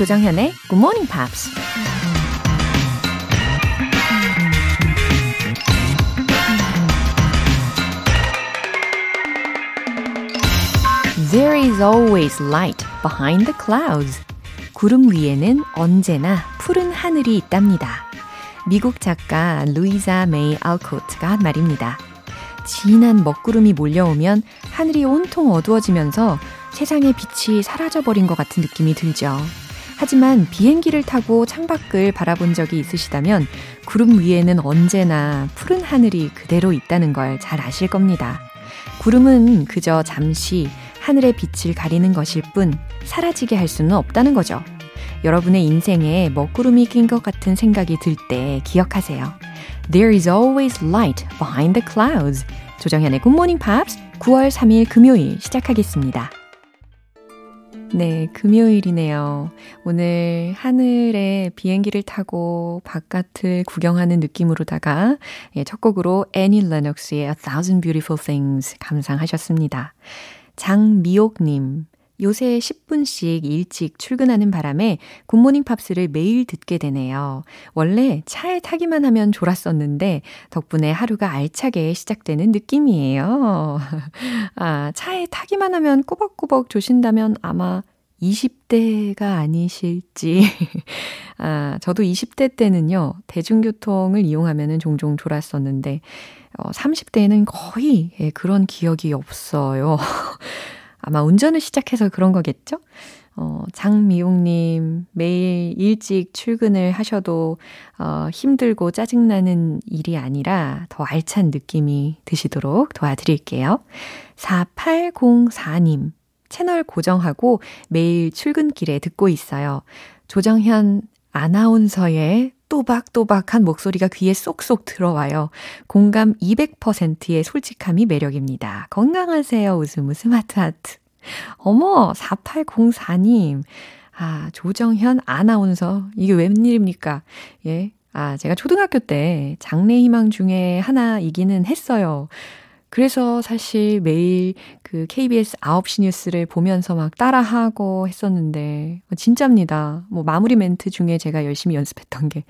조정현의 Good Morning Pops. There is always light behind the clouds. 구름 위에는 언제나 푸른 하늘이 있답니다. 미국 작가 루이자 메이 알코트가 한 말입니다. 진한 먹구름이 몰려오면 하늘이 온통 어두워지면서 세상의 빛이 사라져버린 것 같은 느낌이 들죠. 하지만 비행기를 타고 창밖을 바라본 적이 있으시다면 구름 위에는 언제나 푸른 하늘이 그대로 있다는 걸 잘 아실 겁니다. 구름은 그저 잠시 하늘의 빛을 가리는 것일 뿐 사라지게 할 수는 없다는 거죠. 여러분의 인생에 먹구름이 낀 것 같은 생각이 들 때 기억하세요. There is always light behind the clouds. 조정현의 Morning Pops 9월 3일 금요일 시작하겠습니다. 네, 금요일이네요. 오늘 하늘에 비행기를 타고 바깥을 구경하는 느낌으로다가 예, 첫 곡으로 애니 레녹스의 A Thousand Beautiful Things 감상하셨습니다. 장미옥님, 요새 10분씩 일찍 출근하는 바람에 굿모닝 팝스를 매일 듣게 되네요. 원래 차에 타기만 하면 졸았었는데 덕분에 하루가 알차게 시작되는 느낌이에요. 아, 차에 타기만 하면 꼬박꼬박 조신다면 아마 20대가 아니실지. 아, 저도 20대 때는요, 대중교통을 이용하면 종종 졸았었는데, 어, 30대에는 거의 예, 그런 기억이 없어요. 아마 운전을 시작해서 그런 거겠죠? 어, 장미용님, 매일 일찍 출근을 하셔도, 어, 힘들고 짜증나는 일이 아니라 더 알찬 느낌이 드시도록 도와드릴게요. 4804님, 채널 고정하고 매일 출근길에 듣고 있어요. 조정현 아나운서의 또박또박한 목소리가 귀에 쏙쏙 들어와요. 공감 200%의 솔직함이 매력입니다. 건강하세요. 웃음 웃음 하트 하트. 어머, 4804님. 아, 조정현 아나운서. 이게 웬일입니까? 예. 아, 제가 초등학교 때 장래 희망 중에 하나이기는 했어요. 그래서 사실 매일 그 KBS 9시 뉴스를 보면서 막 따라하고 했었는데, 진짜입니다. 뭐 마무리 멘트 중에 제가 열심히 연습했던 게,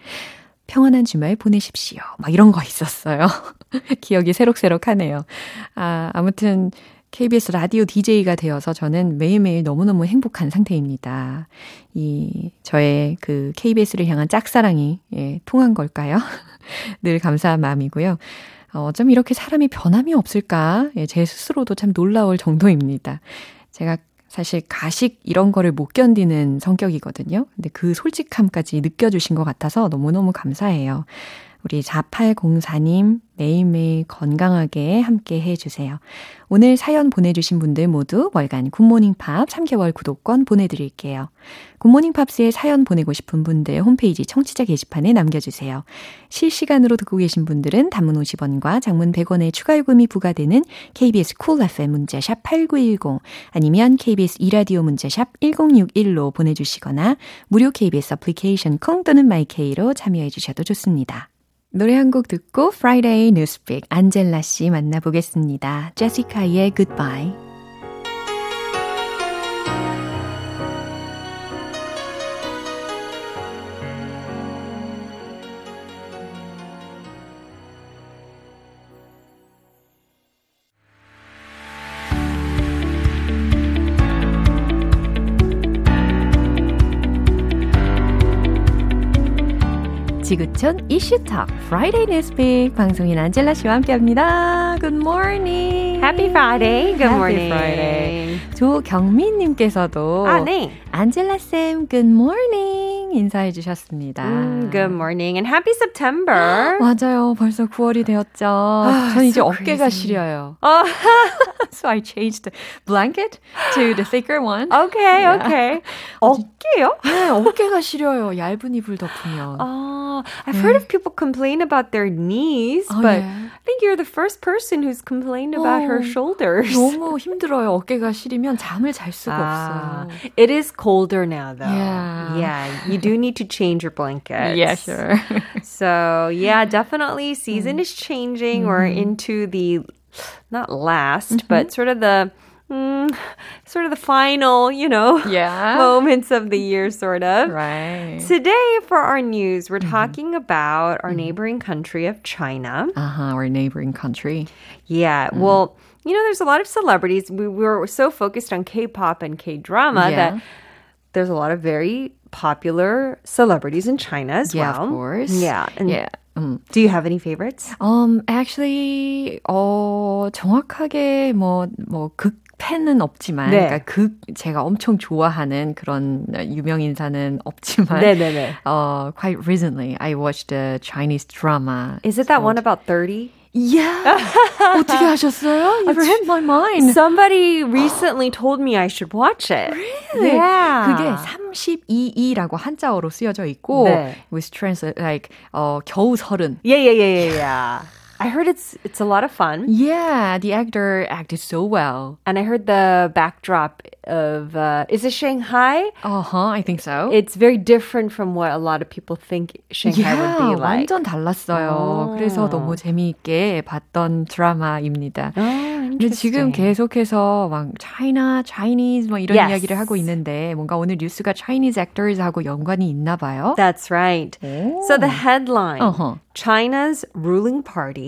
평안한 주말 보내십시오. 막 이런 거 있었어요. 기억이 새록새록 하네요. 아, 아무튼 KBS 라디오 DJ가 되어서 저는 매일매일 너무너무 행복한 상태입니다. 이, 저의 그 KBS를 향한 짝사랑이, 예, 통한 걸까요? 늘 감사한 마음이고요. 어, 어쩜 이렇게 사람이 변함이 없을까? 예, 제 스스로도 참 놀라울 정도입니다. 제가 사실 가식 이런 거를 못 견디는 성격이거든요. 근데 그 솔직함까지 느껴주신 것 같아서 너무너무 감사해요. 우리 4804님 매일매일 건강하게 함께 해주세요. 오늘 사연 보내주신 분들 모두 월간 굿모닝 팝 3개월 구독권 보내드릴게요. 굿모닝 팝스에 사연 보내고 싶은 분들 홈페이지 청취자 게시판에 남겨주세요. 실시간으로 듣고 계신 분들은 단문 50원과 장문 100원의 추가 요금이 부과되는 KBS cool FM 문자샵 8910 아니면 KBS 이라디오 문자샵 1061로 보내주시거나 무료 KBS 애플리케이션 콩 또는 마이케이로 참여해 주셔도 좋습니다. 노래 한 곡 듣고 프라이데이 뉴스픽 안젤라 씨 만나보겠습니다. 제시카의 Goodbye. 지구촌 이슈톡 프라이데이 뉴스픽 방송인 안젤라 씨와 함께합니다. Good morning. Happy Friday. Good Happy morning. Friday. 조경민님께서도 아, 네. 안젤라 쌤 Good morning 인사해 주셨습니다. Mm, good morning and happy September. 맞아요. 벌써 9월이 되었죠. 아, 전 이제 so 어깨가 crazy. 시려요. Oh, So I changed the blanket to the thicker one. okay, Yeah. okay. 어깨요? 네, 어깨가 시려요. 얇은 이불 덮으면. Oh, I've heard of people complain about their knees, Oh, but yeah. I think you're the first person who's complained about her Oh, shoulders. 너무 힘들어요. 어깨가 시리면 잠을 잘 수가 Ah, 없어요. it is colder now, though. Yeah. Yeah, you do need to change your blankets. Yeah, sure. So yeah, definitely season is changing. We're into the not last, but sort of the mm, sort of the final, you know, Yeah. moments of the year, sort of. Right. Today, for our news, we're talking about our neighboring country of China. Uh-huh, our neighboring country. Yeah, well, you know, there's a lot of celebrities. We were so focused on K-pop and K-drama Yeah. that there's a lot of very popular celebrities in China as Yeah, well. of course. Yeah. And Yeah. 음. Do you have any favorites? Um, actually, 어, 정확하게 뭐, 뭐, 극, 팬은 없지만, 네. 그러니까 극, 제가 엄청 좋아하는 그런 유명 인사는 없지만, 네 네 네. uh, quite recently, I watched a Chinese drama. Is it that one about 30? Yeah. 어떻게 하셨어요? You read my mind. Somebody recently told me I should watch it. 네. Yeah. 그게 32이라고 한자어로 쓰여져 있고, 네. with translate like 어, 겨우 서른. Yeah, yeah, yeah, yeah, yeah. I heard it's it's a lot of fun, Yeah, the actor acted so well. and I heard the backdrop of uh, is it Shanghai? Uh huh, I think so. It's very different from what a lot of people think Shanghai yeah, would be like. 완전 달랐어요. 오. 그래서 너무 재미있게 봤던 드라마입니다. Oh, 근데 지금 계속해서 막 China, Chinese 뭐 이런 Yes. 이야기를 하고 있는데 뭔가 오늘 뉴스가 Chinese actors하고 연관이 있나 봐요. That's right. So the headline Uh-huh. China's ruling party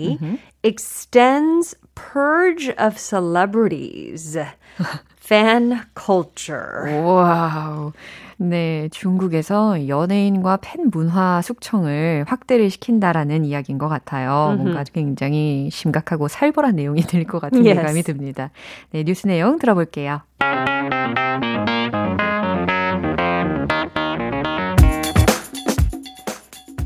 Extends purge of celebrities. Fan culture. wow. 네, 중국에서 연예인과 팬 문화 숙청을 확대를 시킨다라는 이야기인 것 같아요. 뭔가 굉장히 심각하고 살벌한 내용이 될 것 같은 Yes. 예감이 듭니다. 네, 뉴스 내용 들어볼게요.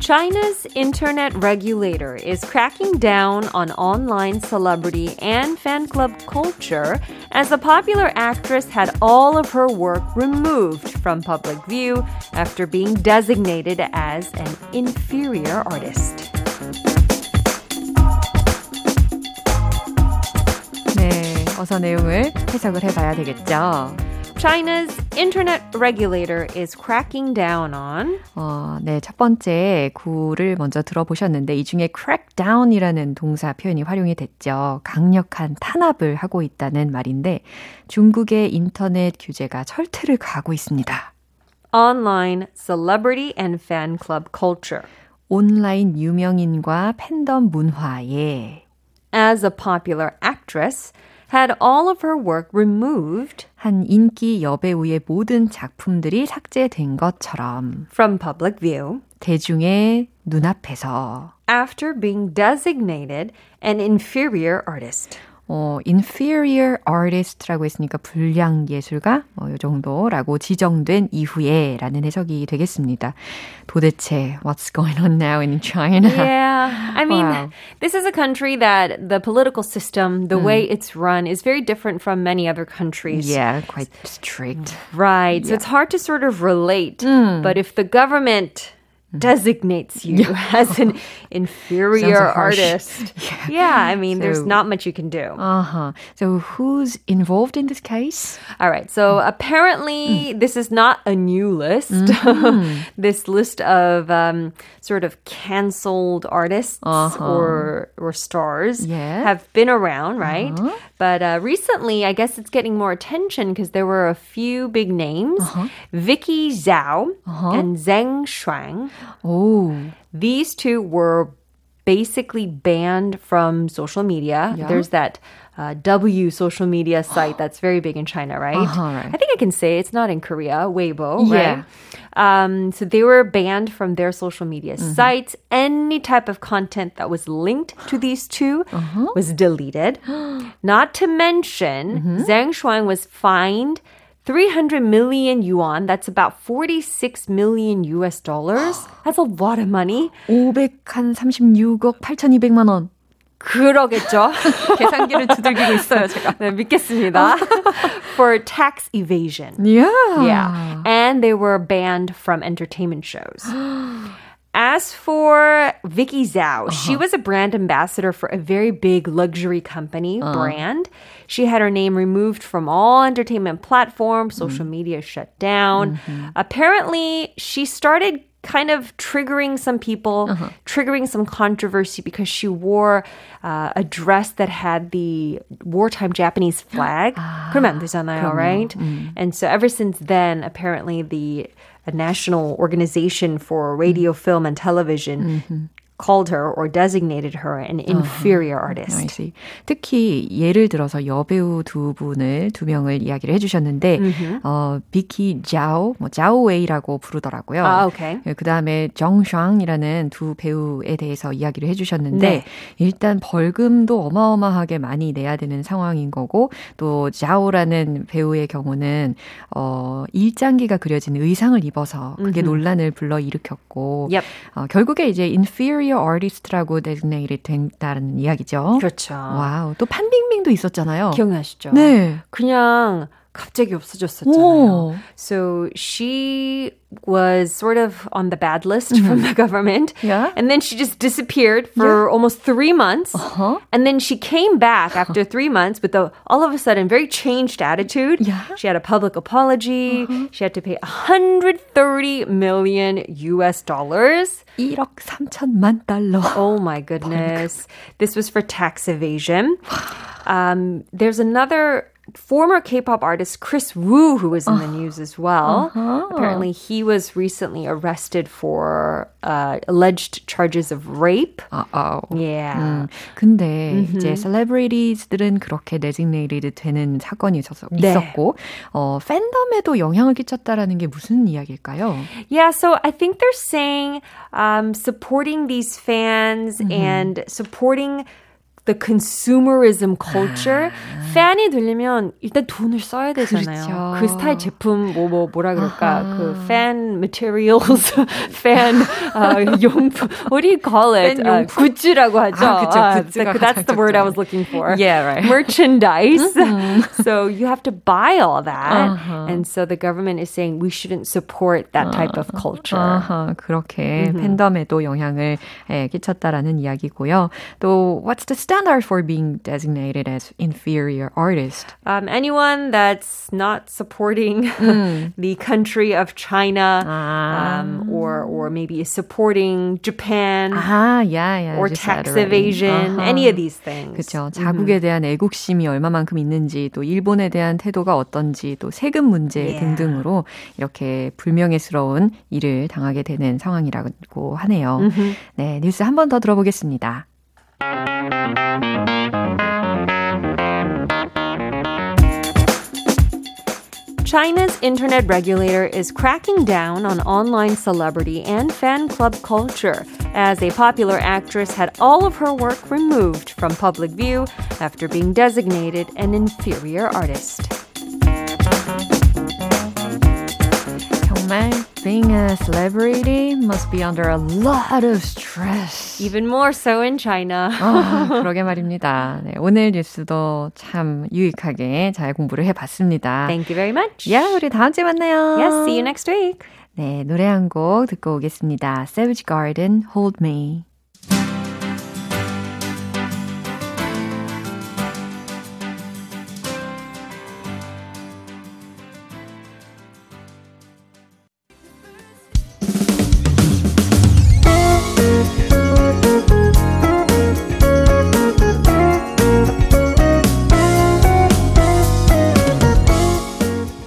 China's internet regulator is cracking down on online celebrity and fan club culture as a popular actress had all of her work removed from public view after being designated as an inferior artist. 네, 어서 내용을 해석을 해봐야 되겠죠. China's internet regulator is cracking down on 어, 네, 첫 번째 구를 먼저 들어보셨는데 이 중에 crackdown이라는 동사 표현이 활용이 됐죠. 강력한 탄압을 하고 있다는 말인데 중국의 인터넷 규제가 철퇴를 가하고 있습니다. online celebrity and fan club culture. 온라인 유명인과 팬덤 문화에 As a popular actress, had all of her work removed 한 인기 여배우의 모든 작품들이 삭제된 것처럼 from public view 대중의 눈앞에서 after being designated an inferior artist. 어, inferior artist라고 했으니까 불량 예술가 뭐이 정도라고 지정된 이후에라는 해석이 되겠습니다. 도대체 what's going on now in China? Yeah, I mean, Wow. this is a country that the political system, the way it's run, is very different from many other countries. Yeah, quite strict. Right. So it's hard to sort of relate. But if the government designates you as an inferior artist, yeah. I mean, there's not much you can do. Uh-huh. So who's involved in this case? All right. So apparently, this is not a new list. this list of um, sort of canceled artists or or stars Yeah. have been around, right? But uh, recently, I guess it's getting more attention because there were a few big names: Vicky Zhao and Zheng Shuang. Oh, These two were basically banned from social media. Yeah. There's that uh, W social media site that's very big in China, right? Uh-huh, right. I think I can say it's not in Korea, Weibo, Yeah. right? Um, so they were banned from their social media Mm-hmm. sites. Any type of content that was linked to these 2 Uh-huh. was deleted. Not to mention, Mm-hmm. Zhang Shuang was fined 300 million yuan. That's about 46 million US dollars. That's a lot of money. 536억 8,200만 원. 그러겠죠. 계산기를 두들기고 있어요, 제가. 네, 믿겠습니다. For tax evasion. Yeah. Yeah. And they were banned from entertainment shows. As for Vicky Zhao, she was a brand ambassador for a very big luxury company brand. She had her name removed from all entertainment platforms, social media shut down. Apparently, she started kind of triggering some people, uh-huh. triggering some controversy because she wore uh, a dress that had the wartime Japanese flag. 아, 그러면 안 되잖아요, right? 음. And so ever since then, apparently the national organization for radio, film, and television mm-hmm. Called her or designated her an inferior artist. I see. 특히 예를 들어서 여배우 두 분을 두 명을 이야기를 해주셨는데 mm-hmm. 어 비키 자오, 뭐 자오웨이라고 부르더라고요. 아, 오케이. 그 다음에 정솽이라는 두 배우에 대해서 이야기를 해주셨는데 네. 일단 벌금도 어마어마하게 많이 내야 되는 상황인 거고 또 자오라는 배우의 경우는 어 일장기가 그려진 의상을 입어서 그게 mm-hmm. 논란을 불러 일으켰고 yep. 어, 결국에 이제 inferior Superior Artist라고 designated 된다는 이야기죠. 그렇죠. wow. 또 판빙빙도 있었잖아요. 기억나시죠? 네. 그냥 갑자기 없어졌었잖아요. So she was sort of on the bad list mm-hmm. from the government. Yeah. And then she just disappeared for yeah. almost three months. Uh-huh. And then she came back after three months with a all of a sudden very changed attitude. Yeah. She had a public apology. Uh-huh. She had to pay 130 million US dollars. 1억 3천만 달러. Oh my goodness. This was for tax evasion. Um, there's another former K-pop artist Chris Wu, who was in the news as well. Uh-huh. Apparently, he was recently arrested for uh, alleged charges of rape. Uh-oh. Yeah. 음, 근데 mm-hmm. 이제 celebrities들은 그렇게 designated 되는 사건이 있었, 네. 있었고 어, 팬덤에도 영향을 끼쳤다라는 게 무슨 이야기일까요? Yeah, so I think they're saying um, supporting these fans mm-hmm. and supporting the consumerism culture. 아. 팬이 되려면 일단 돈을 써야 되잖아요. 그렇죠. 그 스타일 제품 뭐, 뭐 뭐라 그럴까? 아하. 그 fan materials, fan uh, 용품. What do you call it? Uh, 굿즈라고 하죠. 아, 그쵸, 굿즈가 uh, that's the word I was looking for. Yeah, right. Merchandise. so you have to buy all that. Uh-huh. And so the government is saying we shouldn't support that type of culture. 아하, 그렇게 mm-hmm. 팬덤에도 영향을 예, 끼쳤다라는 이야기고요. 또 what's the style standard for being designated as inferior artist? Um, anyone that's not supporting mm. the country of China, ah. um, or or maybe is supporting Japan, ah, yeah, yeah, or tax evasion, uh-huh. any of these things. 그렇죠. 자국에 mm-hmm. 대한 애국심이 얼마만큼 있는지, 또 일본에 대한 태도가 어떤지, 또 세금 문제 yeah. 등등으로 이렇게 불명예스러운 일을 당하게 되는 상황이라고 하네요. Mm-hmm. 네, 뉴스 한 번 더 들어보겠습니다. China's internet regulator is cracking down on online celebrity and fan club culture as a popular actress had all of her work removed from public view after being designated an inferior artist. 정말 being a celebrity must be under a lot of stress. Even more so in China. 어, 그러게 말입니다. 네, 오늘 뉴스도 참 유익하게 잘 공부를 해봤습니다. Thank you very much. 야, 우리 다음 주에 만나요. Yes, see you next week. 네, 노래 한 곡 듣고 오겠습니다. Savage Garden, Hold Me.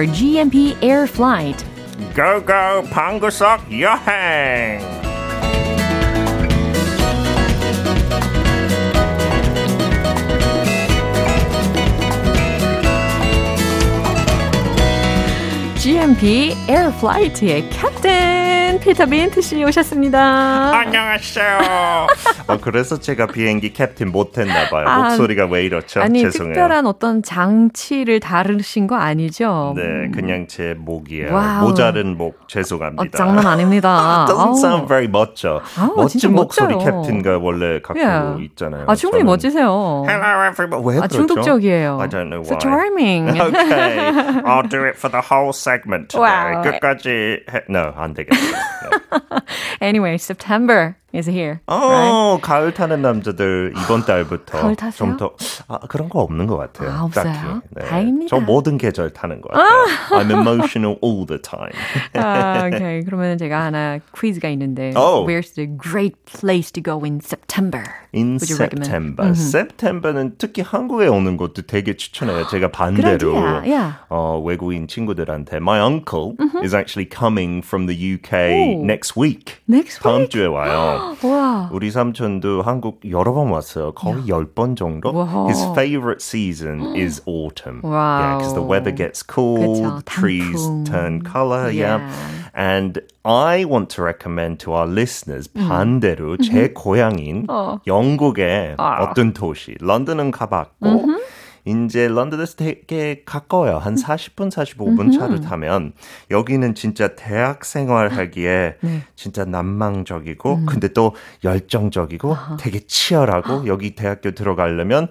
Board GMP Air Flight. Go go 방구석 여행. GMP Air Flight의 캡틴 빈, 피터 빈트 씨 오셨습니다. 안녕하세요. 어, 그래서 제가 비행기 캡틴 못했나 봐요. 아, 목소리가 왜 이렇죠? 아니, 죄송해요. 특별한 어떤 장치를 다루신 거 아니죠? 네, 그냥 제 목이에요. 와우. 모자른 목 죄송합니다. 어, 장난 아닙니다. Doesn't sound very 멋져. 아우, 멋진 목소리 멋져요. 캡틴가 원래 갖고 yeah. 있잖아요. 아, 충분히. 멋지세요. Hello everybody. 왜 아, 중독적이에요. I don't know why. So charming. okay, I'll do it for the whole segment today. Wow. 끝까지 해... No, 안 되겠어요. No. anyway, September is here. 어, right? 가을 타는 남자들 이번 달부터 가을 타세요? 좀더 아, 그런 거 없는 것 같아요. 아, 없어요? 딱히. 네. 다행입니다. 저 모든 계절 타는 것 같아요. I'm emotional all the time. 아, okay. 그러면 제가 하나 퀴즈가 있는데 oh. Where's the great place to go in September? In September. Mm-hmm. September는 특히 한국에 오는 것도 되게 추천해요. 제가 반대로 yeah. 어, 외국인 친구들한테 My uncle mm-hmm. is actually coming from the UK 오. next week. Next week? 다음 주에 와요. 와. 우리 삼촌도 한국 여러 번 왔어요. 거의 열 번 정도. 와. His favorite season is autumn. Wow. Yeah, because the weather gets cool, 그쵸, trees 단풍. turn color. Yeah. Yeah. And I want to recommend to our listeners 반대로 제 고향인 어. 영국의 아. 어떤 도시. 런던은 가봤고 이제 런던에서 되게 가까워요. 한 40분, 45분 차를 타면 여기는 진짜 대학 생활하기에 네. 진짜 난망적이고 근데 또 열정적이고 되게 치열하고 여기 대학교 들어가려면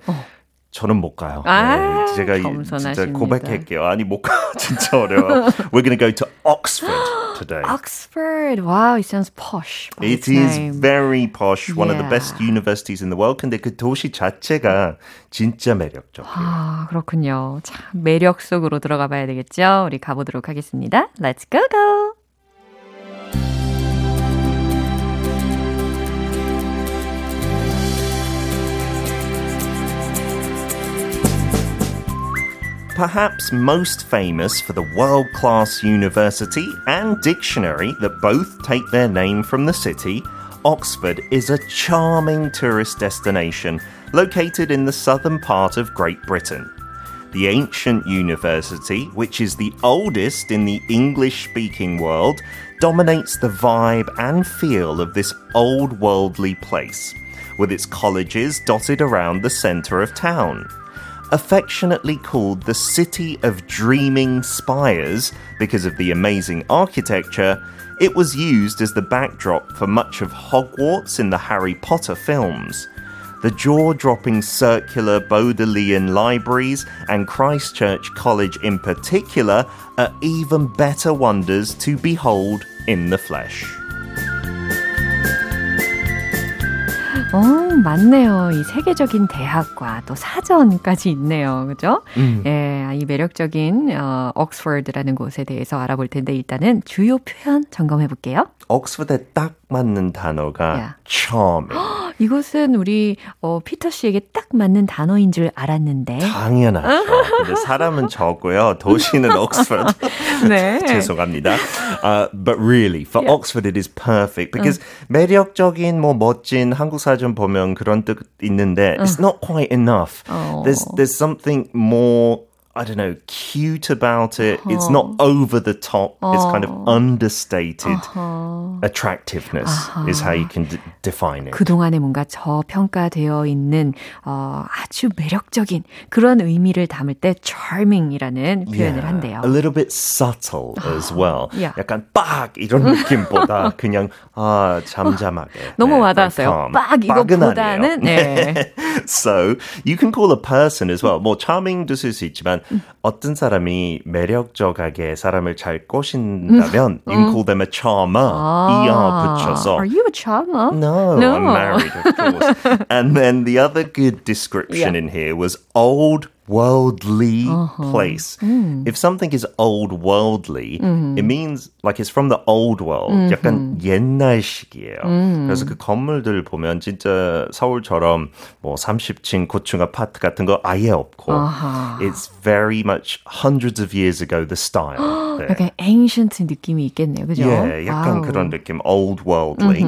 저는 못 가요. 아, 네, 제가 이-. 진짜 고백할게요. 아니 못 가. 진짜 어려워. We're gonna go to Oxford today. Oxford. Wow, it sounds posh. It is name. very posh, one of the Yeah. best universities in the world. 근데 그 도시 자체가 진짜 매력적이에요. 아, 그렇군요. 참 매력 속으로 들어가 봐야 되겠죠? 우리 가보도록 하겠습니다. Let's go go. Perhaps most famous for the world class university and dictionary that both take their name from the city, Oxford is a charming tourist destination located in the southern part of Great Britain. The ancient university, which is the oldest in the English speaking world, dominates the vibe and feel of this old worldly place, with its colleges dotted around the centre of town. Affectionately called the City of Dreaming Spires because of the amazing architecture, it was used as the backdrop for much of Hogwarts in the Harry Potter films. The jaw dropping circular Bodleian libraries and Christchurch College in particular are even better wonders to behold in the flesh. 어, 맞네요. 이 세계적인 대학과 또 사전까지 있네요. 그죠? 음. 예, 이 매력적인 어, 옥스퍼드라는 곳에 대해서 알아볼 텐데 일단은 주요 표현 점검해 볼게요. 옥스퍼드에 딱 맞는 단어가 charming. 이것은 우리 어, 피터 씨에게 딱 맞는 단어인 줄 알았는데. 당연하죠. 근데 사람은 적고요. 도시는 옥스퍼드. 네. 죄송합니다. Uh, but really, for Yeah. Oxford, it is perfect because 매력적인, 뭐 멋진 한국 사전 보면 그런 뜻 있는데 it's not quite enough. 어. There's there's something more. I don't know, cute about it. It's not over the top. It's kind of understated attractiveness is how you can d- define it. 그동안에 뭔가 저평가되어 있는 어, 아주 매력적인 그런 의미를 담을 때 charming이라는 표현을 한대요. A little bit subtle as well. Yeah. 약간 빡 이런 느낌보다 그냥 아 잠잠하게. 너무 네, 와닿았어요. very calm. 빡 빡은 이거보다는 아니에요. 네. so you can call a person as well. 뭐 charming도 쓸 수 있지만 어떤 사람이 매력적하게 사람을 잘 꼬신다면 you can call them a charmer. er 붙여서. Are you a charmer? No, No. I'm married, of course. and then the other good description Yeah. in here was old worldly Uh-huh. place. Mm. If something is old worldly, it means like it's from the old world. Mm-hmm. 약간 옛날식이에요. Mm. 그래서 그 건물들 보면 진짜 서울처럼 뭐 30층 고층 아파트 같은 거 아예 없고 아하. it's very much hundreds of years ago the style. 네. 약간 ancient 느낌이 있겠네요. 그죠? Yeah, 약간 와우. 그런 느낌, old worldly.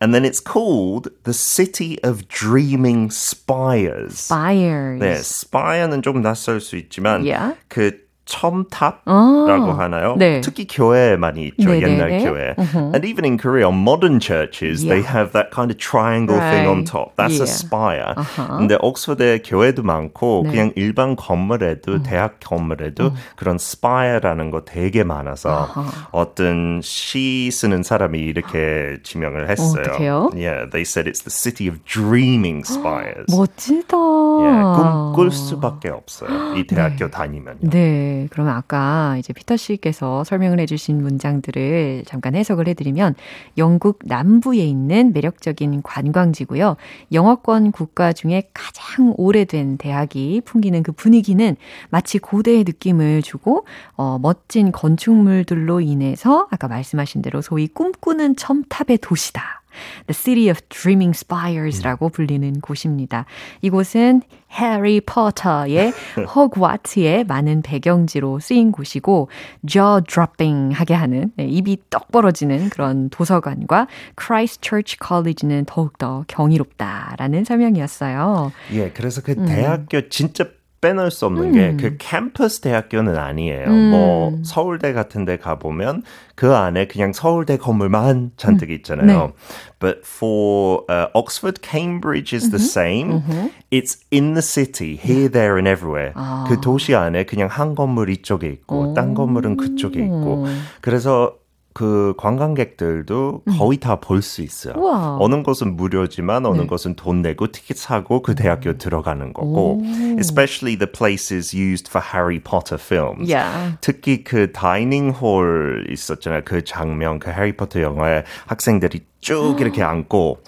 And then it's called the City of Dreaming Spires. Spires. 네, spire는 좀 낯설 수 있지만 Yeah. 그 첨탑이라고 하나요? 네. 특히 교회에 많이 있죠. 네네네. 옛날 교회. And even in Korea, modern churches, they Yeah. have that kind of triangle thing on Right. top. That's a Yeah. spire. 근데 옥스퍼드에 교회도 많고 네. 그냥 일반 건물에도 대학 건물에도 그런 spire라는 거 되게 많아서 어떤 시 쓰는 사람이 이렇게 지명을 했어요. 어떡해요? Yeah, they said it's the city of dreaming spires. 멋지다. 예, 꿈꿀 수밖에 없어요. 이 대학교 다니면. 네, 그러면 아까 이제 피터 씨께서 설명을 해주신 문장들을 잠깐 해석을 해드리면 영국 남부에 있는 매력적인 관광지고요. 영어권 국가 중에 가장 오래된 대학이 풍기는 그 분위기는 마치 고대의 느낌을 주고 어, 멋진 건축물들로 인해서 아까 말씀하신 대로 소위 꿈꾸는 첨탑의 도시다. The City of Dreaming Spires라고 불리는 곳입니다. 이곳은 해리 포터의 호그와트의 많은 배경지로 쓰인 곳이고 jaw dropping 하게 하는 네, 입이 떡 벌어지는 그런 도서관과 Christchurch College는 더욱더 경이롭다라는 설명이었어요. 예, 그래서 음. 그 대학교 진짜 빼놓을 수 없는 게그 캠퍼스 대학교는 아니에요. 뭐 음. 서울대 같은 데 가보면 그 안에 그냥 서울대 건물만 잔뜩 음. 있잖아요. 네. But for uh, Oxford, Cambridge is the same. It's in the city, here, there and everywhere. 아. 그 도시 안에 그냥 한 건물 이쪽에 있고 딴 건물은 그쪽에 있고 그래서 그 관광객들도 거의 다볼 수 있어요. 음. 우와. 어느 곳은 무료지만 어느 네. 곳은 돈 내고 티켓 사고 그 대학교 들어가는 거고, especially the places used for Harry Potter films. Yeah. 특히 그 dining hall 있었잖아요. 그 장면, 그 해리포터 영화에 학생들이 쭉 이렇게 앉고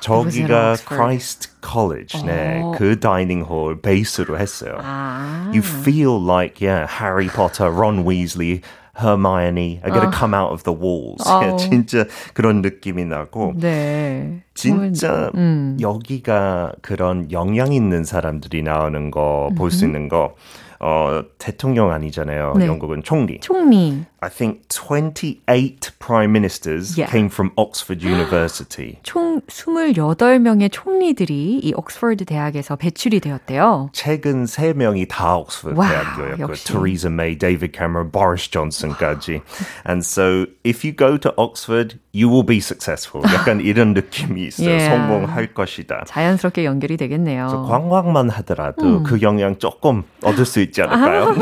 저기가 Oxford. Christ College, 네, 어. 그 dining hall base로 했어요. 아. You feel like, yeah, Harry Potter, Ron Weasley, Hermione are going to come out of the walls. 아우. 진짜 그런 느낌이 나고. 네. 진짜 음. 여기가 그런 영향 있는 사람들이 나오는 거 볼수 있는 거 어, 대통령 아니잖아요. 네. 영국은 총리. 총리. I think 28 prime ministers Yeah. came from Oxford University. 총 28명의 총리들이 이 옥스퍼드 대학에서 배출이 되었대요. 최근 세 명이 다 옥스퍼드 wow, 대학교였고. Theresa May, David Cameron, Boris Johnson까지. And so if you go to Oxford, you will be successful. 약간 이런 느낌이 있어요. Yeah. 성공할 것이다. 자연스럽게 연결이 되겠네요. 관광만 하더라도 음. 그 영향 조금 얻을 수 있지 않을까요?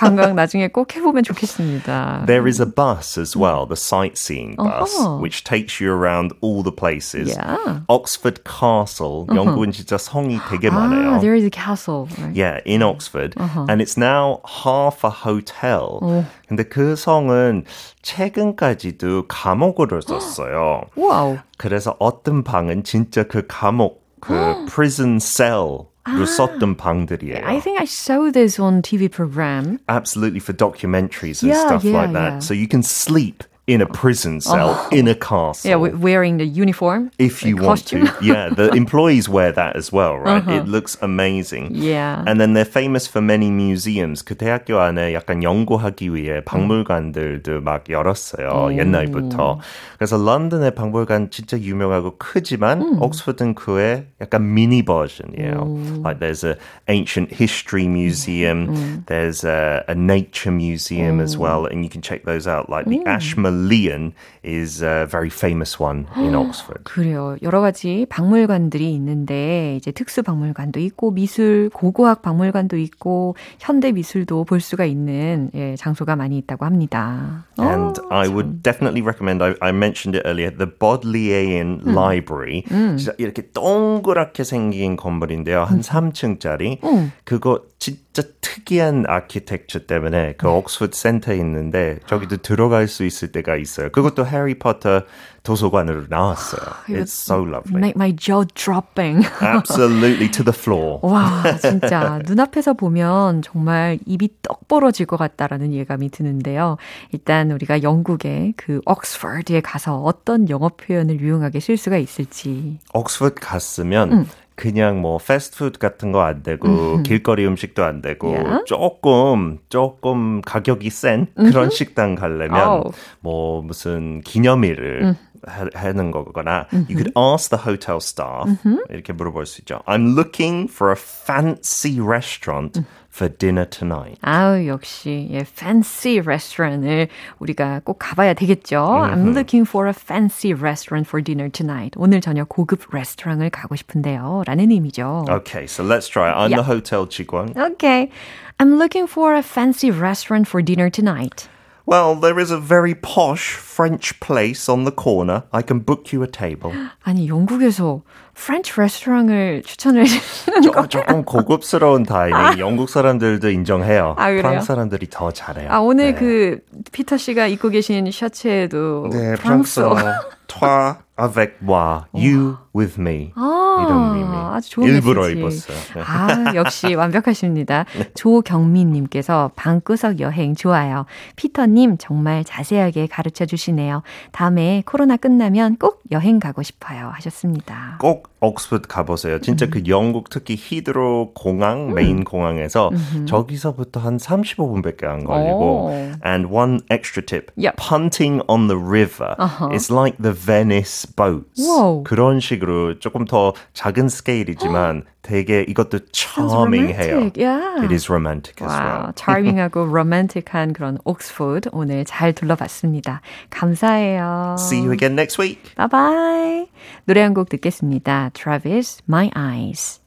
관광 나중에 꼭 해보면 좋겠습니다. There is a bus as well, the sightseeing bus, 어허. which takes you around all the places. Yeah. Oxford Castle, 영국은 진짜 성이 되게 많아요. Ah, there is a castle. Right. Yeah, in Oxford. And it's now half a hotel. 어. 근데 그 성은 최근까지도 감옥으로 썼어요. 와우. 그래서 어떤 방은 진짜 그 감옥, 그 prison cell 로 썼던 방들이에요. I think I saw this on TV program. Absolutely for documentaries and Yeah, stuff yeah, like that. yeah. So you can sleep in a prison cell in a castle. Yeah, we- wearing the uniform. if you the want costume. to. Yeah, the employees wear that as well, right? It looks amazing. Yeah. And then they're famous for many museums. 그 대학교 안에 약간 연구하기 위해 박물관들도 막 열었어요. 옛날부터. 그래서 런던의 박물관 진짜 유명하고 크지만 옥스퍼드는 그의 약간 미니 버전이에요. Like there's a ancient history museum, there's a, a nature museum as well, and you can check those out. Like the Ashmolean is a very famous one in Oxford. 그래요. 여러 가지 박물관들이 있는데 이제 특수 박물관도 있고 미술 고고학 박물관도 있고 현대 미술도 볼 수가 있는 예, 장소가 많이 있다고 합니다. And 어, I would definitely recommend, I, I mentioned it earlier, the Bodleian Library. 진짜 이렇게 동그랗게 생긴 건물인데요. 한 3층짜리. 그거 진짜 특이한 아키텍처 때문에 그 옥스퍼드 센터에 있는데 저기도 들어갈 수 있을 때가 있어요. 그것도 해리포터 도서관으로 나왔어요. It's so lovely. Make my jaw dropping. Absolutely to the floor. 와, 진짜 눈앞에서 보면 정말 입이 떡 벌어질 것 같다라는 예감이 드는데요. 일단 우리가 영국의 그 옥스퍼드에 가서 어떤 영어 표현을 유용하게 쓸 수가 있을지. 옥스퍼드 갔으면 그냥 뭐 패스트푸드 같은 거 안 되고 길거리 음식도 안 되고 Yeah. 조금 조금 가격이 센 그런 식당 가려면 아우. 뭐 무슨 기념일을 하, 하는 거거나 you could ask the hotel staff 이렇게 물어볼 수 있죠. I'm looking for a fancy restaurant for dinner tonight? 아우, 역시, 예, fancy restaurant을 우리가 꼭 가봐야 되겠죠. Mm-hmm. I'm looking for a fancy restaurant for dinner tonight. 오늘 저녁 고급 레스토랑을 가고 싶은데요. 라는 의미죠. Okay, so let's try it. I'm yep. the hotel 직원. Okay. I'm looking for a fancy restaurant for dinner tonight. Well, there is a very posh French place on the corner. I can book you a table. 아니, 영국에서 프렌치 레스토랑을 추천을 해주시는 거 조금 고급스러운 dining 아. 영국 사람들도 인정해요. 아, 프랑스 사람들이 더 잘해요. 아, 오늘 네. 그 피터 씨가 입고 계신 셔츠에도 네, 프랑스어. toi avec moi, you with me. 아, 이런 의미. 아주 좋은 일부러 메시지. 입었어요. 네. 아, 역시 완벽하십니다. 네. 조경민님께서 방구석 여행 좋아요. 피터님 정말 자세하게 가르쳐 주시네요. 다음에 코로나 끝나면 꼭 여행 가고 싶어요. 하셨습니다. 꼭 옥스퍼드 가보세요. 진짜 음. 그 영국 특히 히드로 공항, 음. 메인 공항에서 음. 저기서부터 한 35분밖에 안 걸리고. 오. And one extra tip. Yep. Punting on the river uh-huh. is like the Venice boats. Whoa. 그런 식으로 조금 더 작은 스케일이지만 되게 이것도 charming해요. Yeah. It is romantic wow. as well. charming하고 romantic한 그런 옥스퍼드 오늘 잘 둘러봤습니다. 감사해요. See you again next week. Bye bye. 노래 한 곡 듣겠습니다. Travis, My Eyes.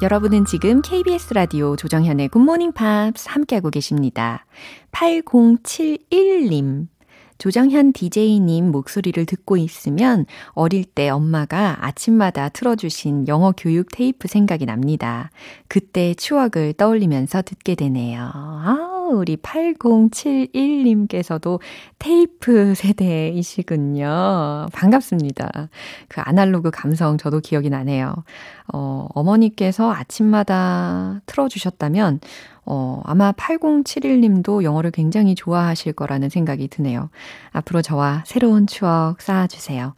여러분은 지금 KBS 라디오 조정현의 굿모닝 팝스 함께하고 계십니다. 8071님. 조정현 DJ님 목소리를 듣고 있으면 어릴 때 엄마가 아침마다 틀어주신 영어 교육 테이프 생각이 납니다. 그때 추억을 떠올리면서 듣게 되네요. 아, 우리 8071님께서도 테이프 세대이시군요. 반갑습니다. 그 아날로그 감성 저도 기억이 나네요. 어, 어머니께서 아침마다 틀어주셨다면 어, 아마 8071님도 영어를 굉장히 좋아하실 거라는 생각이 드네요. 앞으로 저와 새로운 추억 쌓아주세요.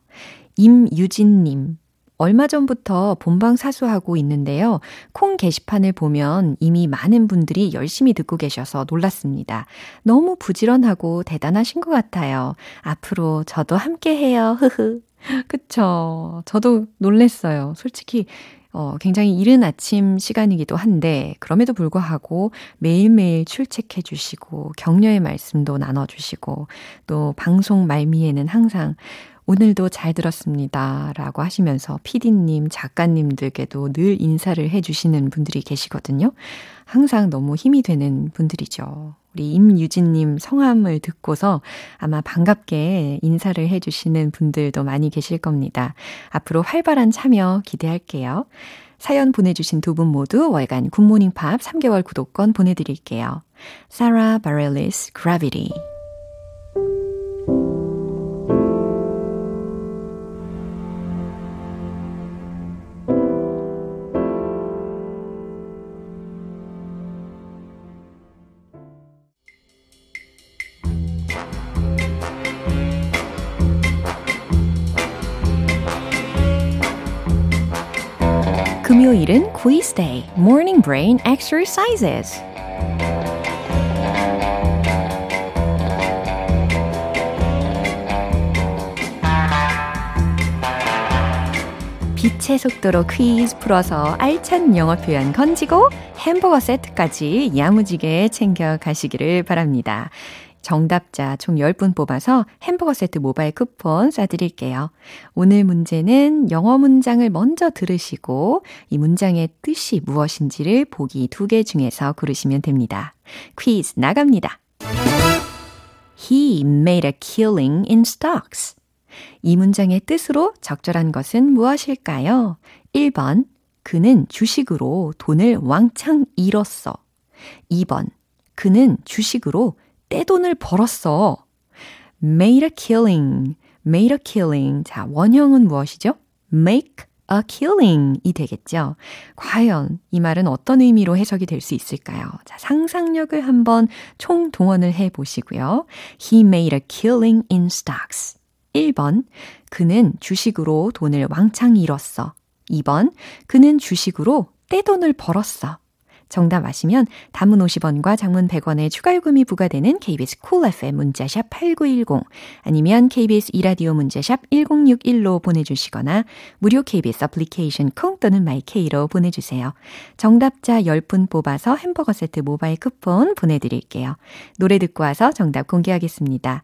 임유진님. 얼마 전부터 본방 사수하고 있는데요. 콩 게시판을 보면 이미 많은 분들이 열심히 듣고 계셔서 놀랐습니다. 너무 부지런하고 대단하신 것 같아요. 앞으로 저도 함께 해요. 흐흐. 그쵸. 저도 놀랬어요. 솔직히 어, 굉장히 이른 아침 시간이기도 한데, 그럼에도 불구하고 매일매일 출첵해 주시고, 격려의 말씀도 나눠 주시고, 또 방송 말미에는 항상 오늘도 잘 들었습니다. 라고 하시면서 PD님, 작가님들께도 늘 인사를 해 주시는 분들이 계시거든요. 항상 너무 힘이 되는 분들이죠. 우리 임유진님 성함을 듣고서 아마 반갑게 인사를 해주시는 분들도 많이 계실 겁니다. 앞으로 활발한 참여 기대할게요. 사연 보내주신 두 분 모두 월간 굿모닝 팝 3개월 구독권 보내드릴게요. 사라 바렐리스 Gravity 금요일은 quiz morning brain exercises. 빛의 속도로 퀴즈 풀어서 알찬 영어 표현 건지고 햄버거 세트까지 야무지게 챙겨 가시기를 바랍니다. 정답자 총 10분 뽑아서 햄버거 세트 모바일 쿠폰 쏴드릴게요. 오늘 문제는 영어 문장을 먼저 들으시고 이 문장의 뜻이 무엇인지를 보기 두 개 중에서 고르시면 됩니다. 퀴즈 나갑니다. He made a killing in stocks. 이 문장의 뜻으로 적절한 것은 무엇일까요? 1번, 그는 주식으로 돈을 왕창 잃었어. 2번, 그는 주식으로 떼돈을 벌었어. made a killing, made a killing. 자, 원형은 무엇이죠? make a killing 이 되겠죠. 과연 이 말은 어떤 의미로 해석이 될 수 있을까요? 자, 상상력을 한번 총동원을 해 보시고요. He made a killing in stocks. 1번, 그는 주식으로 돈을 왕창 잃었어. 2번, 그는 주식으로 떼돈을 벌었어. 정답 아시면 단문 50원과 장문 100원의 추가 요금이 부과되는 KBS cool FM 문자샵 8910 아니면 KBS 이라디오 문자샵 1061로 보내주시거나 무료 KBS 애플리케이션 콩 또는 마이케이로 보내주세요. 정답자 10분 뽑아서 햄버거 세트 모바일 쿠폰 보내드릴게요. 노래 듣고 와서 정답 공개하겠습니다.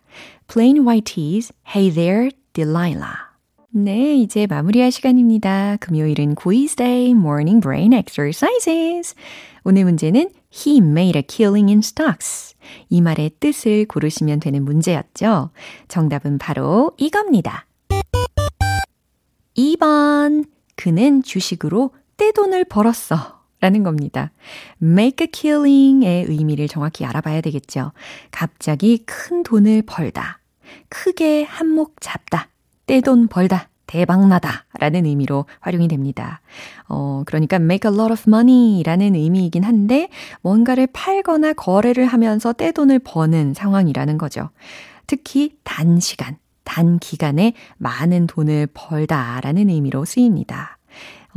Plain White Tees, Hey There, Delilah. 네, 이제 마무리할 시간입니다. 금요일은 quiz day, morning brain exercises. 오늘 문제는 He made a killing in stocks. 이 말의 뜻을 고르시면 되는 문제였죠. 정답은 바로 이겁니다. 2번. 그는 주식으로 떼돈을 벌었어. 라는 겁니다. make a killing의 의미를 정확히 알아봐야 되겠죠. 갑자기 큰 돈을 벌다. 크게 한몫 잡다. 떼돈 벌다. 대박나다 라는 의미로 활용이 됩니다. 어, 그러니까 make a lot of money 라는 의미이긴 한데 뭔가를 팔거나 거래를 하면서 떼돈을 버는 상황이라는 거죠. 특히 단시간, 단기간에 많은 돈을 벌다 라는 의미로 쓰입니다.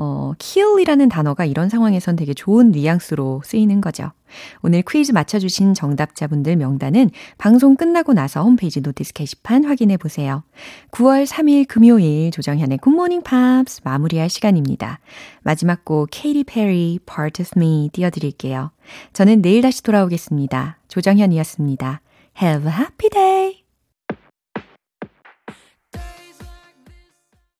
어, kill이라는 단어가 이런 상황에선 되게 좋은 뉘앙스로 쓰이는 거죠. 오늘 퀴즈 맞춰주신 정답자분들 명단은 방송 끝나고 나서 홈페이지 notice 게시판 확인해 보세요. 9월 3일 금요일 조정현의 굿모닝 팝스 마무리할 시간입니다. 마지막 곡 케이티 페리 Part of Me 띄워드릴게요. 저는 내일 다시 돌아오겠습니다. 조정현이었습니다. Have a happy day!